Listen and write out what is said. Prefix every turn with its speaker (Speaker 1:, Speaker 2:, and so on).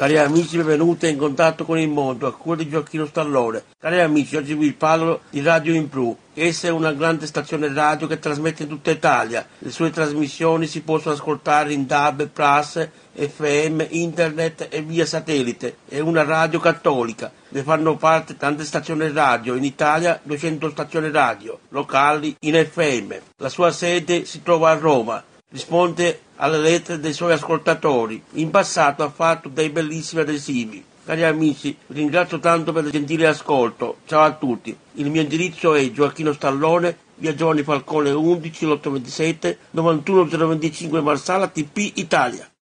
Speaker 1: Cari amici, benvenuti in contatto con il mondo, a cura di Gioacchino Stallone. Cari amici, oggi vi parlo di Radio Impru. Essa è una grande stazione radio che trasmette in tutta Italia. Le sue trasmissioni si possono ascoltare in DAB, Plus, FM, Internet e via satellite. È una radio cattolica. Ne fanno parte tante stazioni radio. In Italia 200 stazioni radio, locali in FM. La sua sede si trova a Roma risponde alle lettere dei suoi ascoltatori. In passato ha fatto dei bellissimi adesivi. Cari amici, vi ringrazio tanto per il gentile ascolto. Ciao a tutti. Il mio indirizzo è Gioacchino Stallone, via Giovanni Falcone 11 827 91025 Marsala TP Italia.